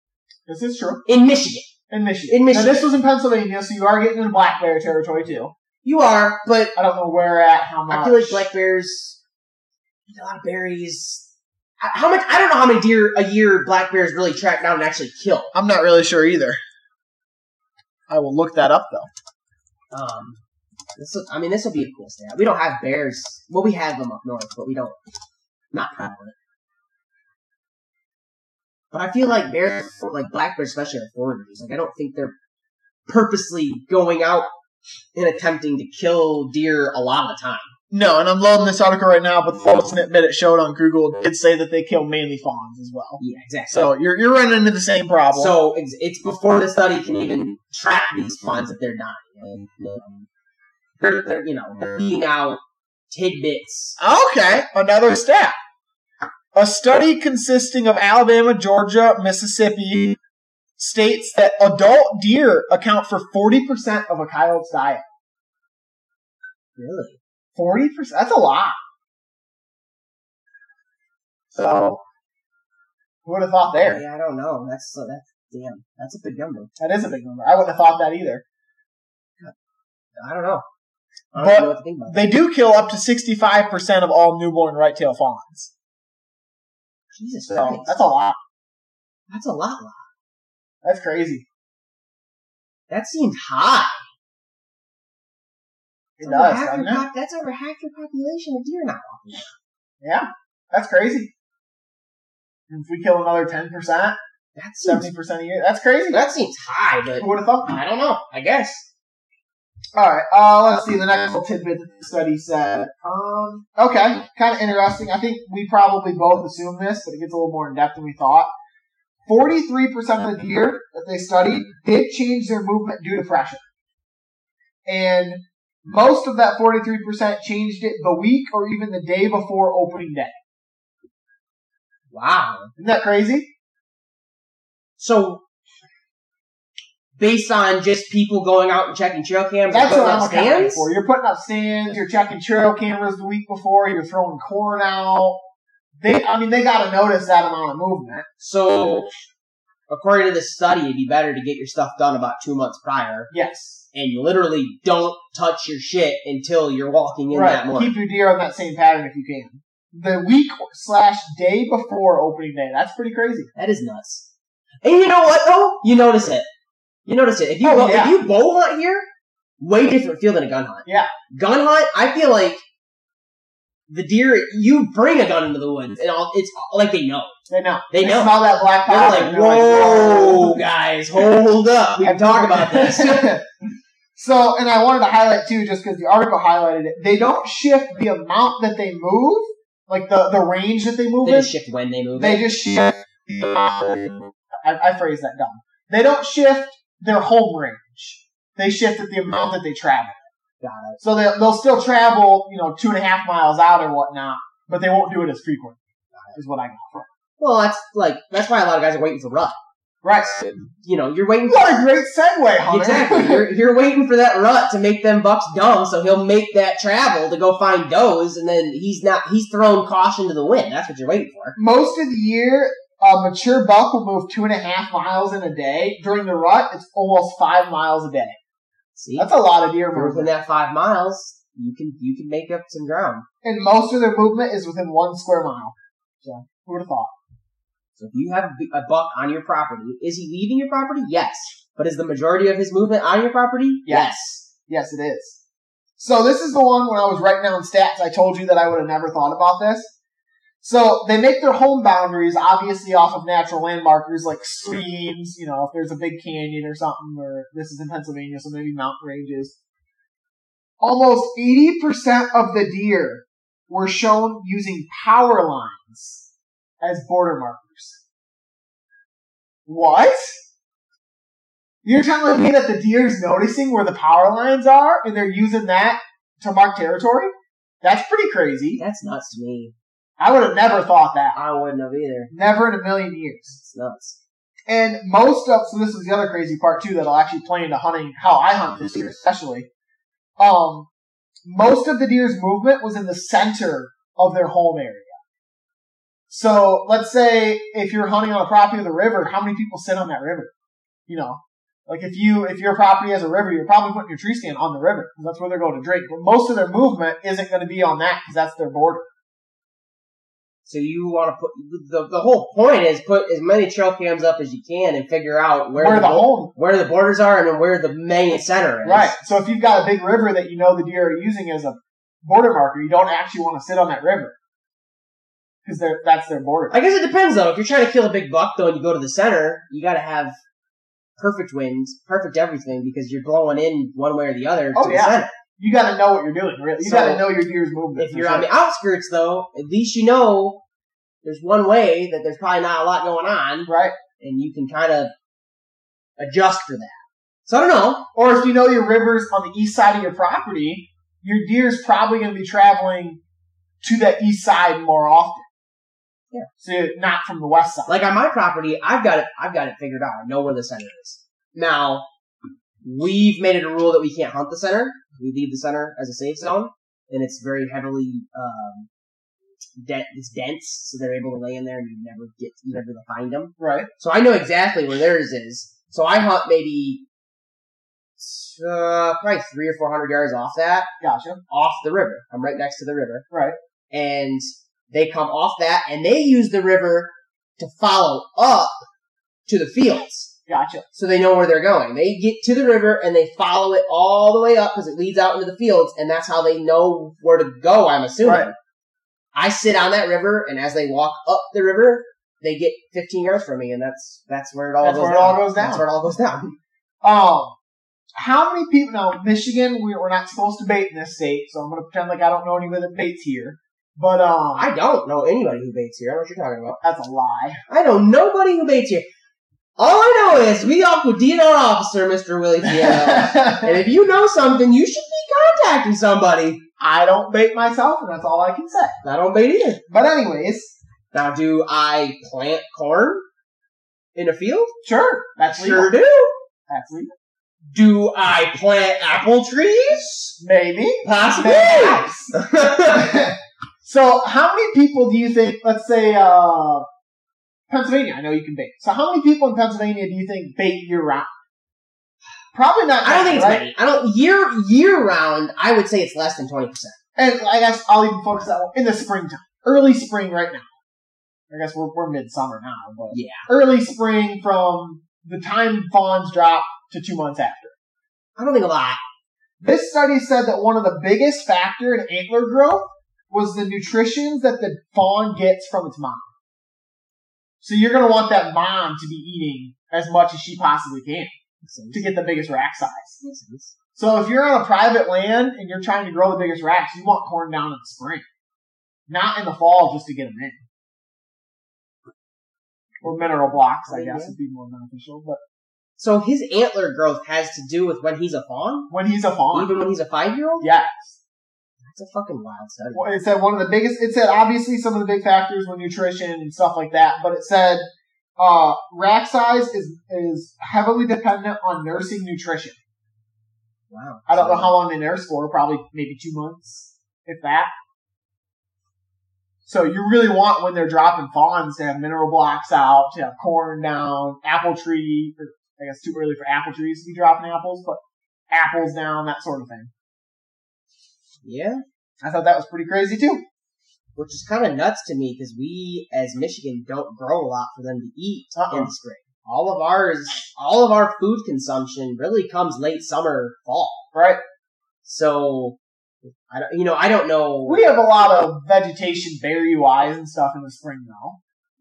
This is true. in Michigan. In Michigan. In Michigan. Now, this was in Pennsylvania, so you are getting into black bear territory too. You are, but I don't know where at, how much. I feel like black bears eat a lot of berries. How much? I don't know how many deer a year black bears really track down and actually kill. I'm not really sure either. I will look that up though. Um, this I mean, this will be a cool stat. We don't have bears. Well, we have them up north, but we don't. Not prevalent. But I feel like bears, like black bears, especially, are foragers. Like I don't think they're purposely going out and attempting to kill deer a lot of the time. No, and I'm loading this article right now, but the photo snip that it showed on Google did say that they kill mainly fawns as well. Yeah, exactly. So you're you're running into the same problem. So it's, it's before the study can even track these fawns that they're dying. Um, they're, they're, you know, they're out tidbits. Okay, another stat. A study consisting of Alabama, Georgia, Mississippi states that adult deer account for 40% of a coyote's diet. Really? 40%? That's a lot. So, who would have thought there? Yeah, I don't know. That's so that's damn. That's a big number. That is a big number. I wouldn't have thought that either. I don't know. I don't But know what to think about. They do kill up to 65% of all newborn right tail fawns. Jesus So, Christ, that's a lot. that's a lot. lot. That's crazy. That seems high. It That's over does, half doesn't your it? pop- that's over half your population of deer now. Yeah, that's crazy. If we kill another 10%, that's 70% a year, that's crazy. that seems high, but Who would have thought? I don't know. I guess. All right, uh, let's see the next little tidbit that the study said. Um, okay, kind of interesting. I think we probably both assumed this, but it gets a little more in depth than we thought. 43% of the deer that they studied did change their movement due to pressure. And most of that 43% changed it the week or even the day before opening day. Wow. Isn't that crazy? So, based on just people going out and checking trail cams That's what I'm stands, for. You're putting up stands, you're checking trail cameras the week before, you're throwing corn out. They, I mean, they got to notice that amount of movement. so according to this study, it'd be better to get your stuff done about two months prior, Yes, and you literally don't touch your shit until you're walking in that morning. Keep your deer on that same pattern if you can. The week slash day before opening day. That's pretty crazy. That is nuts. And you know what though? You notice it. You notice it. If you Oh, go, yeah. if you bow hunt here, way different feel than a gun hunt. Yeah. Gun hunt, I feel like the deer. You bring a gun into the woods, and all, it's like they know. They know. They know. smell that black They're powder. like, whoa, guys, hold up. We can talk about this. so, and I wanted to highlight too, just because the article highlighted it. They don't shift the amount that they move, like the the range that they move They in. just shift when they move. They it. just shift. I, I phrased that dumb. They don't shift their home range. They shift at the amount that they travel. Got it. So they'll, they'll still travel, you know, two and a half miles out or whatnot, but they won't do it as frequently. Is what I got from. it. Well, that's like that's why a lot of guys are waiting for rut. Right. You know, you're waiting. For, What a great segue, Hunter. exactly. You're you're waiting for that rut to make them bucks dumb, so he'll make that travel to go find does, and then he's not. He's throwing caution to the wind. That's what you're waiting for. Most of the year, a mature buck will move two and a half miles in a day. During the rut, it's almost five miles a day. See, That's a lot of deer within that five miles, you can you can make up some ground. And most of their movement is within one square mile. So, who would have thought? So if you have a buck on your property, is he leaving your property? Yes. But is the majority of his movement on your property? Yes. Yes, it is. So this is the one when I was writing down stats, I told you that I would have never thought about this. So they make their home boundaries obviously off of natural landmarkers like streams, you know, if there's a big canyon or something, or this is in Pennsylvania, so maybe mountain ranges. Almost 80% of the deer were shown using power lines as border markers. What? You're telling me that the deer's noticing where the power lines are and they're using that to mark territory? That's pretty crazy. That's nuts to me. I would have never thought that. I wouldn't have either. Never in a million years. It's nuts. And most of, so this is the other crazy part too that'll actually play into hunting, how I hunt this year especially. Um, most of the deer's movement was in the center of their home area. So let's say if you're hunting on a property of the river, how many people sit on that river? You know, Like if you if your property has a river, you're probably putting your tree stand on the river because that's where they're going to drink. But most of their movement isn't going to be on that because that's their border. So you want to put the the whole point is put as many trail cams up as you can and figure out where, Where, the bo- home, where the borders are and then where the main center is. right? So if you've got a big river that you know the deer are using as a border marker, you don't actually want to sit on that river because they're that's their border. I guess it depends though. If you're trying to kill a big buck though and you go to the center, you got to have perfect winds, perfect everything because you're blowing in one way or the other Oh, to yeah. the center. You got to know what you're doing. Really, you So, got to know your deer's movement. If you're sure. on the outskirts though, at least you know there's one way that there's probably not a lot going on right, and you can kind of adjust for that. So I don't know. or if you know your river's on the east side of your property, your deer's probably going to be traveling to that east side more often. Yeah. So not from the west side. Like on my property, I've got it. I've got it figured out. I know where the center is. Now, we've made it a rule that we can't hunt the center. We leave the center as a safe zone, and it's very heavily um, de- it's dense, so they're able to lay in there and you never get you never find them. right. So I know exactly where theirs is. So I hunt maybe uh, probably three or four hundred yards off that, Gotcha. off the river. I'm right next to the river. Right. And they come off that and they use the river to follow up to the fields. Gotcha. So they know where they're going. They get to the river and they follow it all the way up because it leads out into the fields and that's how they know where to go, I'm assuming. Right. I sit on that river and as they walk up the river, they get 15 yards from me and that's, that's where it all That's goes where it down. all goes That's where it all goes down. Um, how many people? Now, Michigan, we, we're not supposed to bait in this state, so I'm going to pretend like I don't know anybody that baits here. But um, I don't know anybody who baits here. I don't know what you're talking about. that's a lie. I know nobody who baits here. All I know is we with DNR officer, Mr. Willie Fiano. and if you know something, you should be contacting somebody. I don't bait myself, and that's all I can say. I don't bait either. But anyways, Now, do I plant corn in a field? sure, that's legal. Sure do. That's legal. Do I plant apple trees? Maybe. Possibly. So, how many people do you think? Let's say uh, Pennsylvania. I know you can bait. So, how many people in Pennsylvania do you think bait year round? Probably not. I don't think it's right? many. I don't year year round. I would say it's less than twenty percent. And I guess I'll even focus that one in the springtime, early spring right now. I guess we're we're midsummer now, but Yeah. early spring from the time fawns drop to two months after. I don't think a lot. This study said that one of the biggest factor in antler growth was the nutrition that the fawn gets from its mom. So you're going to want that mom to be eating as much as she possibly can to get the biggest rack size. So if you're on a private land and you're trying to grow the biggest racks, you want corn down in the spring, not in the fall just to get them in. Or mineral blocks, I guess, would be more beneficial. But So his antler growth has to do with when he's a fawn, when he's a fawn, even when he's a five year old. yes. That's a fucking wild study. Well, It said one of the biggest. It said obviously some of the big factors were nutrition and stuff like that, but it said uh, rack size is is heavily dependent on nursing nutrition. Wow. I don't know how long they nurse for, probably maybe two months, if that. So you really want when they're dropping fawns to have mineral blocks out, to have corn down, apple tree. Or I guess too early for apple trees to be dropping apples, but apples down, that sort of thing. Yeah, I thought that was pretty crazy too. which is kind of nuts to me because we, as Michigan, don't grow a lot for them to eat Uh-uh. in the spring. All of ours, all of our food consumption really comes late summer, fall. Right? So, I don't, you know, I don't know. We have a lot of vegetation berry wise and stuff in the spring though.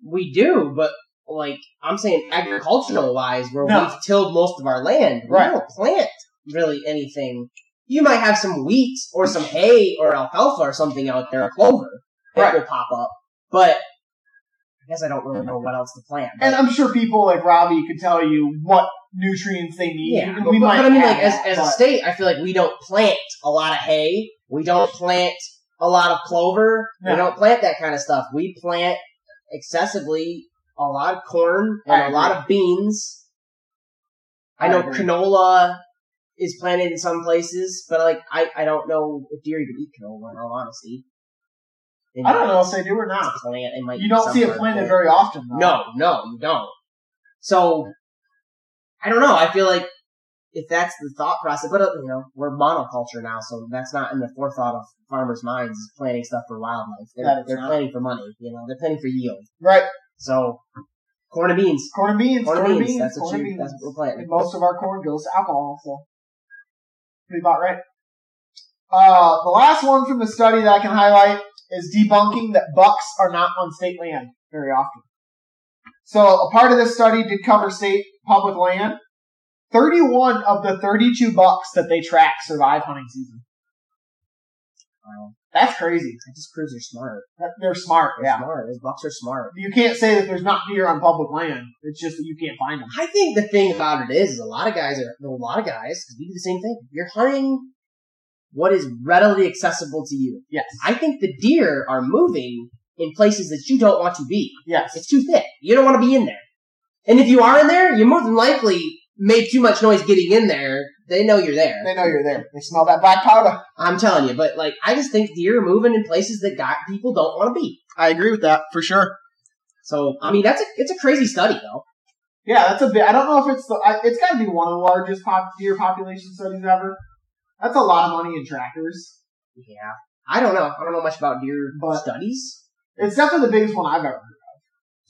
We do, but like I'm saying, agricultural wise, where No. we've tilled most of our land, we Right. don't plant really anything. You might have some wheat or some hay or alfalfa or something out there, clover that Right. will pop up. But I guess I don't really know what else to plant. And I'm sure people like Robbie could tell you what nutrients they need. yeah, but, we but- I mean, like as as a but- state, I feel like we don't plant a lot of hay. We don't plant a lot of clover. No. We don't plant that kind of stuff. We plant excessively a lot of corn and I a lot of beans. I I know agree. canola is planted in some places, but like I, I don't know if deer even eat canola in all honesty. They I don't might. know if they do or It's not. a plant. It might You don't see it planted very often though. No, no, you don't. So I don't know. I feel like if that's the thought process, but uh, you know, we're monoculture now, so that's not in the forethought of farmers' minds is planning stuff for wildlife. That They're, is they're not. planning for money. You know, they're planning for yield. Right. So corn and beans. Corn and beans. Corn and beans, beans. that's what corn you- and beans. that's what we're planting. And most of our corn goes to alcohol, so pretty about right. Uh, the last one from the study that I can highlight is debunking that bucks are not on state land very often. So a part of this study did cover state public land. 31 of the 32 bucks that they track survive hunting season. That's crazy. That just proves they're smart. That- They're smart, They're yeah. smart. Those bucks are smart. You can't say that there's not deer on public land. It's just that you can't find them. I think the thing about it is, is a lot of guys are, a lot of guys, because we do the same thing. You're hunting what is readily accessible to you. Yes. I think the deer are moving in places that you don't want to be. Yes. It's too thick. You don't want to be in there. And if you are in there, you're more than likely made too much noise getting in there. They know you're there. They know you're there. They smell that black powder. I'm telling you, but like, I just think deer are moving in places that got people don't want to be. I agree with that for sure. So, I mean, that's a, it's a crazy study though. Yeah, that's a bit. I don't know if it's the. I, it's got to be one of the largest pop, deer population studies ever. That's a lot of money in trackers. Yeah. I don't know. I don't know much about deer But- studies. It's definitely the biggest one I've ever heard.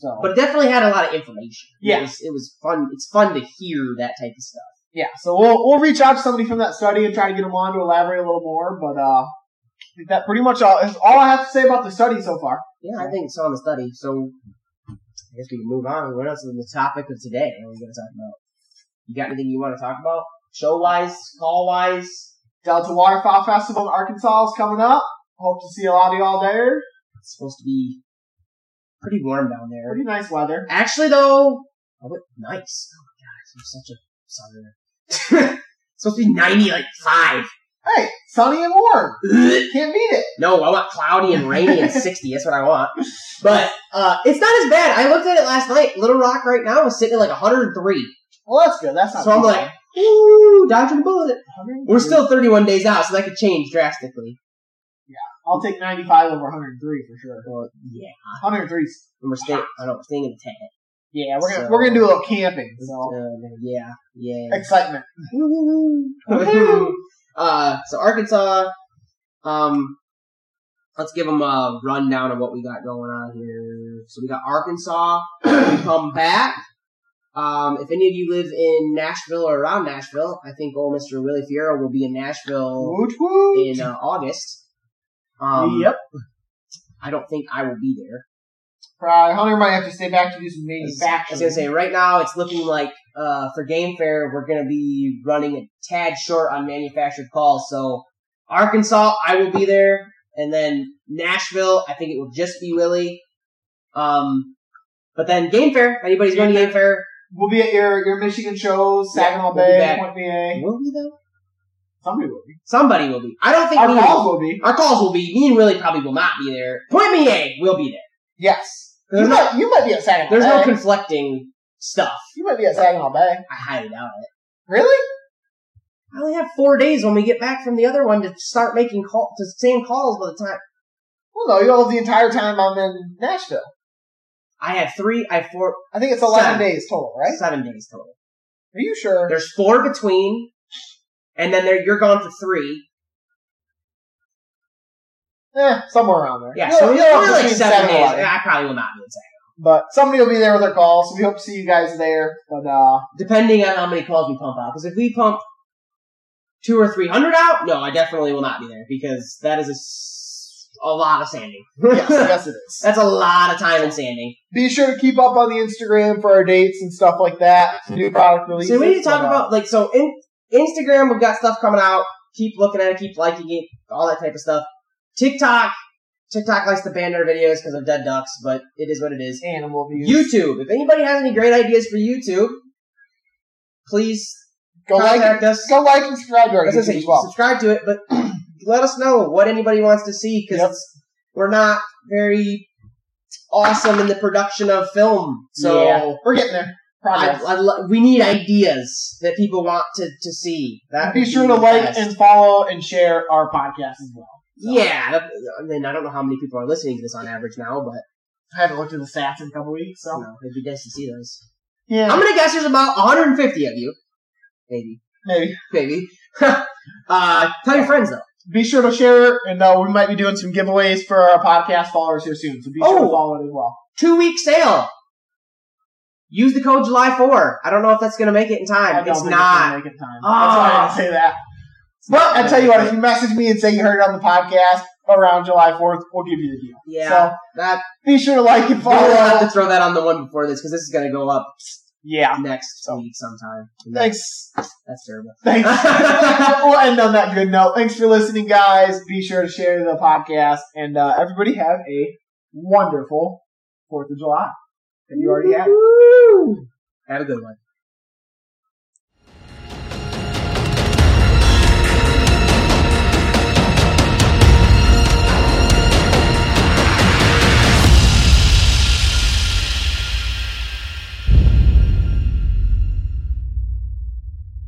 So, But it definitely had a lot of information. Yeah. It was, it was fun. It's fun to hear that type of stuff. yeah, so we'll we'll reach out to somebody from that study and try to get them on to elaborate a little more. But uh, I think that pretty much all is all I have to say about the study so far. Yeah, I think it's on the study. So I guess we can move on. What else is the topic of today? What are we going to talk about? You got anything you want to talk about? Show wise, call wise? Delta Waterfowl Festival in Arkansas is coming up. Hope to see a lot of y'all there. It's supposed to be pretty warm down there. Pretty nice weather. Actually, though, oh, what, nice. Oh my god, I'm such a southerner. it's supposed to be 90, like 5. Hey, sunny and warm. Can't beat it. No, I want cloudy and rainy and 60. That's what I want. But uh, it's not as bad. I looked at it last night. Little Rock right now is sitting at like 103. Well, that's good. That's not So I'm too like, bad. ooh, dodging the bullet. We're still 31 days out, so that could change drastically. I'll take 95 over 103 for sure. Well, yeah. 103. 's- And we're staying. I we're staying in the tent. Yeah, we're gonna So- we're gonna do a little camping. So Uh, yeah, yeah. excitement. uh, so Arkansas. Um, let's give them a rundown of what we got going on here. So we got Arkansas. we come back. Um, if any of you live in Nashville or around Nashville, I think old Mr. Willie Fierro will be in Nashville Woot woot. in uh, August. Um, yep. I don't think I will be there. Probably Hunter might have to stay back to do some I was manufacturing. gonna say right now it's looking like uh, for Game Fair we're gonna be running a tad short on manufactured calls. So Arkansas, I will be there, and then Nashville, I think it will just be Willie. Um, but then Game Fair, if anybody's going to Game Fair, We'll be at your your Michigan shows, Yeah, Saginaw we'll Bay. Pointe Mouillee. will we though? Somebody will be. Somebody will be. I don't think Our me calls will be. our calls will be. Me and Willie probably will not be there. Pointe Mouillee will be there. Yes. You no, might, you might be at Saginaw there's Bay. no conflicting stuff. you might be at Saginaw Bay. I highly doubt it. Really? I only have four days when we get back from the other one to start making call to same calls by the time Well, no, you'll have the entire time I'm in Nashville. I have three. I have four, I think it's 11 days total, right? seven days total. Are you sure? There's four between, and then you're gone for three. Yeah, somewhere around there. Yeah, You'll- so you'll have like between seven days. I probably will not be in second. But somebody will be there with their calls, so we hope to see you guys there. But uh depending on how many calls we pump out. Because if we pump two or three hundred out, no, I definitely will not be there because that is a lot of sanding. yes, yes it is. That's a lot of time in sanding. Be sure to keep up on the Instagram for our dates and stuff like that. New product releases. So we need to talk uh, about like so in Instagram we've got stuff coming out. Keep looking at it, keep liking it, all that type of stuff. TikTok, TikTok likes to ban their videos because of dead ducks, but it is what it is. animal views. YouTube. If anybody has any great ideas for YouTube, please go like, contact us. go like and subscribe to our I was gonna YouTube say as well. subscribe to it, but let us know what anybody wants to see because Yep. we're not very awesome in the production of film. So Yeah, we're getting there. I, Progress. I, lo- we need ideas that people want to, to see. That Be would sure to like best. and follow and share our podcast as well. yeah. that- I mean, I don't know how many people are listening to this on average now, but I haven't looked at the stats in a couple weeks, so you know, it'd be nice to see those. Yeah, I'm gonna guess there's about 150 of you. Maybe. maybe. Maybe. uh, tell your friends though. Be sure to share it, and uh, we might be doing some giveaways for our podcast followers here soon. So be sure to Oh. follow it as well. Two week sale. Use the code July 4. I don't know if that's gonna make it in time. It's not. gonna make it time. That's why I didn't say that. But I tell you what, if you message me and say you heard it on the podcast around July 4th, we'll give you the deal. Yeah. So that be sure to like and we'll have to throw that on the one before this because this is gonna go up Yeah. next So- week sometime. Thanks. That's terrible. Thanks. we'll end on that good note. Thanks for listening, guys. Be sure to share the podcast, and uh, everybody have a wonderful Fourth of July. If you already have. Woo! Have a good one.